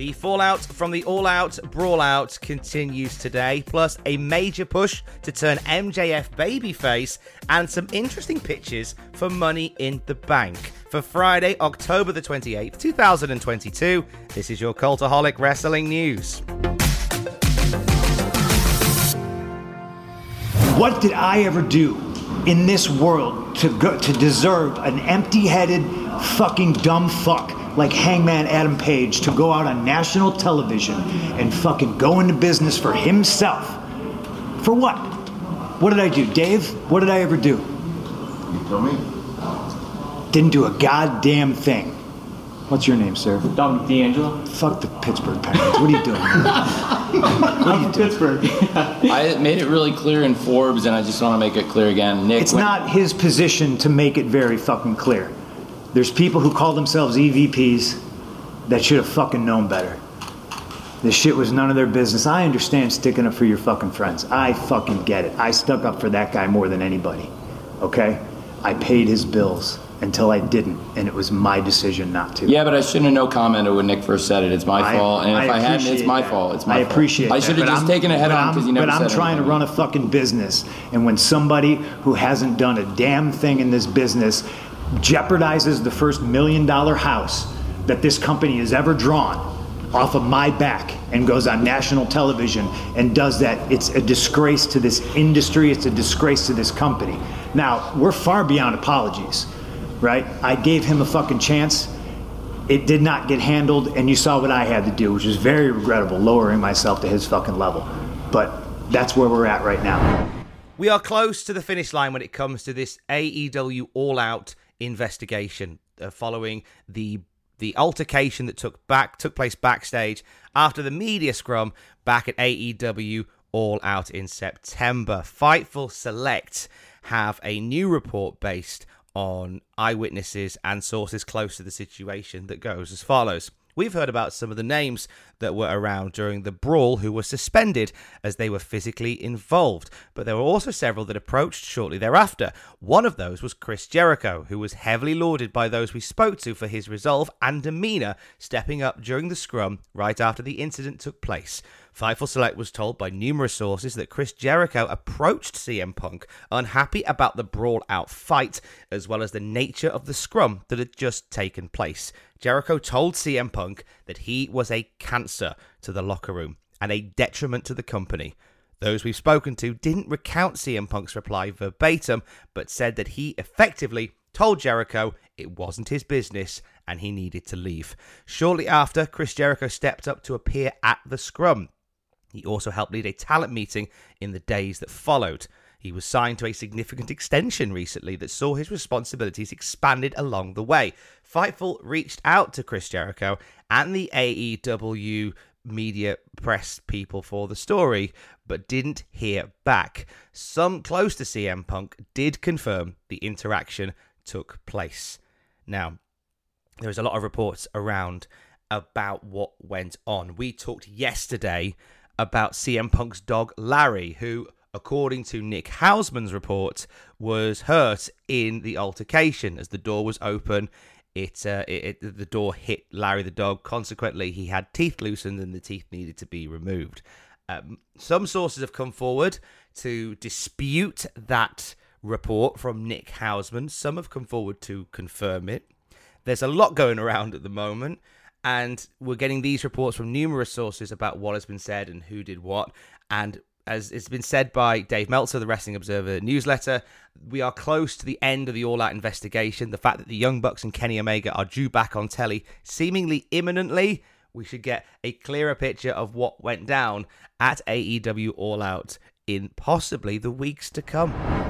The fallout from the All Out Brawl Out continues today, plus a major push to turn MJF babyface and some interesting pitches for Money in the Bank. For Friday, October the 28th, 2022, this is your Cultaholic Wrestling News. What did I ever do in this world to go, to deserve an empty-headed, fucking dumb fuck like Hangman Adam Page to go out on national television and fucking go into business for himself? For what? What did I do, Dave? What did I ever do? You tell me. Didn't do a goddamn thing. What's your name, sir? Dominic D'Angelo. Fuck the Pittsburgh Penguins. What are you doing? I'm from Pittsburgh. I made it really clear in Forbes, and I just want to make it clear again. Nick, It's when- not his position to make it very fucking clear. There's people who call themselves EVPs that should have fucking known better. This shit was none of their business. I understand sticking up for your fucking friends. I fucking get it. I stuck up for that guy more than anybody. Okay? I paid his bills until I didn't, and it was my decision not to. Yeah, but I shouldn't have no commented when Nick first said it. It's my I- fault, and if I, hadn't, it's my that. fault. It's my I fault. appreciate. I should have just I'm- taken it head on because you never said. But I'm trying to run a fucking business, and when somebody who hasn't done a damn thing in this business jeopardizes the first million dollar house that this company has ever drawn off of my back and goes on national television and does that, it's a disgrace to this industry. It's a disgrace to this company. Now we're far beyond apologies, right? I gave him a fucking chance it did not get handled, and you saw what I had to do, which was very regrettable, lowering myself to his fucking level. But that's where we're at right now. We are close to the finish line when it comes to this AEW All Out investigation uh, following the the altercation that took back took place backstage after the media scrum back at AEW All Out in September. Fightful Select have a new report based on eyewitnesses and sources close to the situation that goes as follows. We've heard about some of the names that were around during the brawl who were suspended as they were physically involved, but there were also several that approached shortly thereafter. One of those was Chris Jericho, who was heavily lauded by those we spoke to for his resolve and demeanour, stepping up during the scrum right after the incident took place. Fightful Select was told by numerous sources that Chris Jericho approached CM Punk unhappy about the brawl out fight, as well as the nature of the scrum that had just taken place. Jericho told CM Punk that he was a cancer to the locker room and a detriment to the company. Those we've spoken to didn't recount CM Punk's reply verbatim, but said that he effectively told Jericho it wasn't his business and he needed to leave. Shortly after, Chris Jericho stepped up to appear at the scrum. He also helped lead a talent meeting in the days that followed. He was signed to a significant extension recently that saw his responsibilities expanded along the way. Fightful reached out to Chris Jericho and the AEW media press people for the story, but didn't hear back. Some close to CM Punk did confirm the interaction took place. Now, there's a lot of reports around about what went on. We talked yesterday about CM Punk's dog Larry, who, according to Nick Hausman's report, was hurt in the altercation as the door was open. It, uh, it, it the door hit Larry the dog. Consequently, he had teeth loosened and the teeth needed to be removed. Um, some sources have come forward to dispute that report from Nick Hausman. Some have come forward to confirm it. There's a lot going around at the moment, and we're getting these reports from numerous sources about what has been said and who did what. And as it's been said by Dave Meltzer, the Wrestling Observer newsletter, we are close to the end of the All Out investigation. The fact that the Young Bucks and Kenny Omega are due back on telly seemingly imminently, we should get a clearer picture of what went down at AEW All Out in possibly the weeks to come.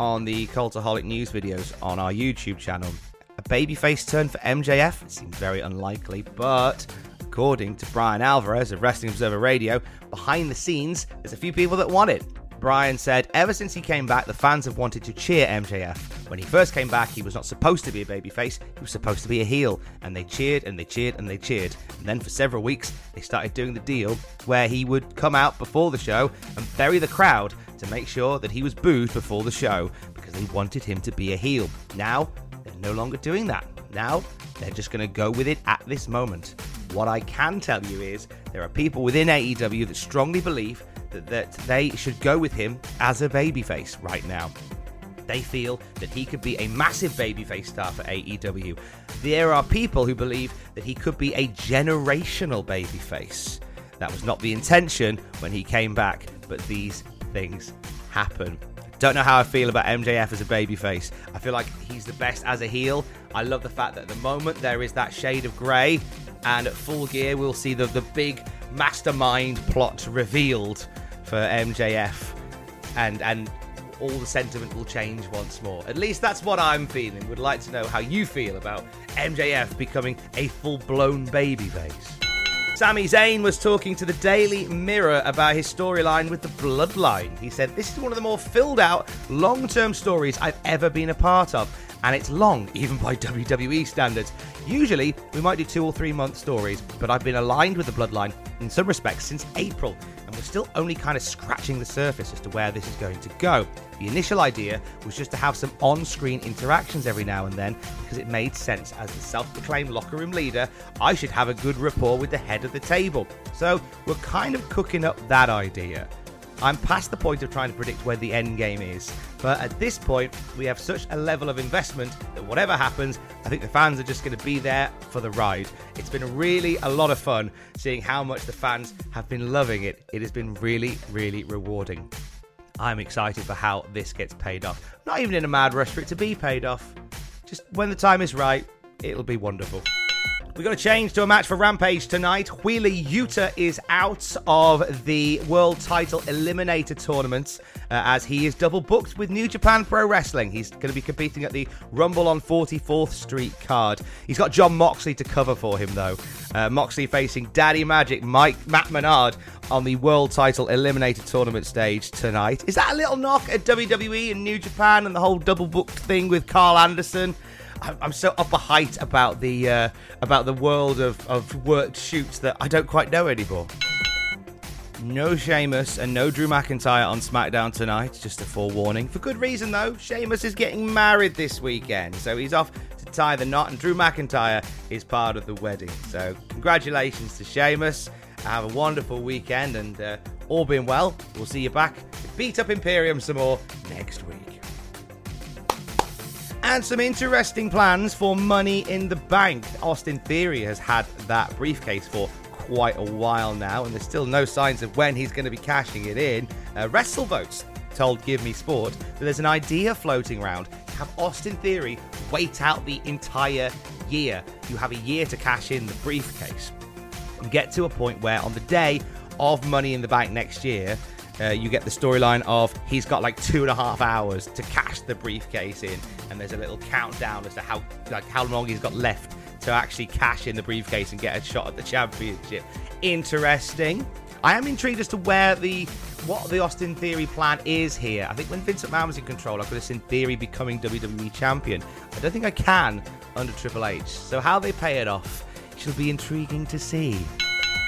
on the Cultaholic news videos on our YouTube channel. A babyface turn for MJF seems very unlikely, but according to Brian Alvarez of Wrestling Observer Radio, behind the scenes, there's a few people that want it. Brian said, ever since he came back, the fans have wanted to cheer MJF. When he first came back, he was not supposed to be a babyface, he was supposed to be a heel. And they cheered and they cheered and they cheered. And then for several weeks, they started doing the deal where he would come out before the show and bury the crowd to make sure that he was booed before the show because they wanted him to be a heel. Now, they're no longer doing that. Now, they're just going to go with it at this moment. What I can tell you is there are people within AEW that strongly believe that, that they should go with him as a babyface right now. They feel that he could be a massive babyface star for AEW. There are people who believe that he could be a generational babyface. That was not the intention when he came back, but these things happen. Don't know how I feel about MJF as a babyface. I feel like he's the best as a heel. I love the fact that at the moment there is that shade of grey, and at full gear we'll see the, the big mastermind plot revealed for MJF, and and all the sentiment will change once more. At least that's what I'm feeling. Would like to know how you feel about MJF becoming a full-blown babyface. Sami Zayn was talking to the Daily Mirror about his storyline with the Bloodline. He said, This is one of the more filled out, long term stories I've ever been a part of, and it's long, even by WWE standards. Usually, we might do two or three month stories, but I've been aligned with the Bloodline in some respects since April, we're still only kind of scratching the surface as to where this is going to go. The initial idea was just to have some on screen interactions every now and then because it made sense as the self proclaimed locker room leader. I should have a good rapport with the head of the table. So we're kind of cooking up that idea. I'm past the point of trying to predict where the end game is, but at this point, we have such a level of investment that whatever happens, I think the fans are just going to be there for the ride. It's been really a lot of fun seeing how much the fans have been loving it. It has been really, really rewarding. I'm excited for how this gets paid off. Not even in a mad rush for it to be paid off. Just when the time is right, it'll be wonderful. We're going to change to a match for Rampage tonight. Wheeler Yuta is out of the World Title Eliminator Tournament uh, as he is double booked with New Japan Pro Wrestling. He's going to be competing at the Rumble on 44th Street card. He's got Jon Moxley to cover for him, though. Uh, Moxley facing Daddy Magic, Mike Matt Menard on the World Title Eliminator Tournament stage tonight. Is that a little knock at WWE and New Japan and the whole double booked thing with Karl Anderson? I'm so up a height about the uh, about the world of, of worked shoots that I don't quite know anymore. No Sheamus and no Drew McIntyre on SmackDown tonight, just a forewarning. For good reason though, Sheamus is getting married this weekend, so he's off to tie the knot, and Drew McIntyre is part of the wedding. So congratulations to Sheamus. Have a wonderful weekend, and uh, all being well, we'll see you back. Beat up Imperium some more next week. And some interesting plans for Money in the Bank. Austin Theory has had that briefcase for quite a while now, and there's still no signs of when he's going to be cashing it in. Uh, WrestleVotes told Give Me Sport that there's an idea floating around to have Austin Theory wait out the entire year. You have a year to cash in the briefcase and get to a point where on the day of Money in the Bank next year, uh, you get the storyline of he's got like two and a half hours to cash the briefcase in, and there's a little countdown as to how like how long he's got left to actually cash in the briefcase and get a shot at the championship. Interesting. I am intrigued as to where the what the Austin Theory plan is here. I think when Vince McMahon was in control, I could have seen Theory becoming WWE champion. I don't think I can under Triple H. So how they pay it off shall be intriguing to see.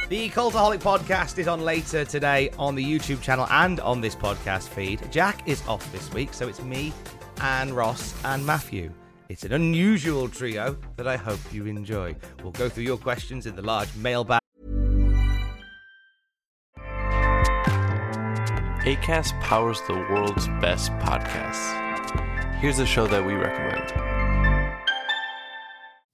The Cultaholic podcast is on later today on the YouTube channel and on this podcast feed. Jack is off this week, so it's me and Ross and Matthew. It's an unusual trio that I hope you enjoy. We'll go through your questions in the large mailbag. ACAST powers the world's best podcasts. Here's a show that we recommend.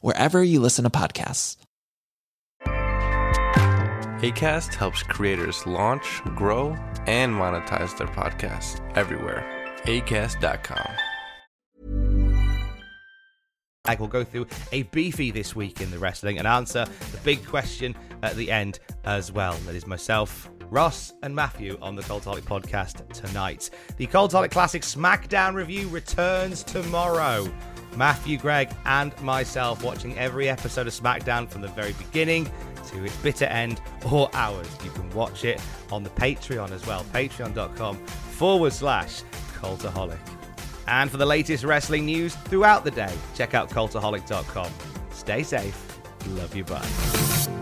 wherever you listen to podcasts. ACAST helps creators launch, grow, and monetize their podcasts everywhere. ACAST.com. I will go through a beefy this week in the wrestling and answer the big question at the end as well. That is myself, Ross, and Matthew on the Cultaholic podcast tonight. The Cultaholic Classic SmackDown review returns tomorrow. Matthew, Greg, and myself watching every episode of SmackDown from the very beginning to its bitter end or ours. You can watch it on the Patreon as well, patreon.com forward slash cultaholic. And for the latest wrestling news throughout the day, check out cultaholic.com. Stay safe. Love you. Bye.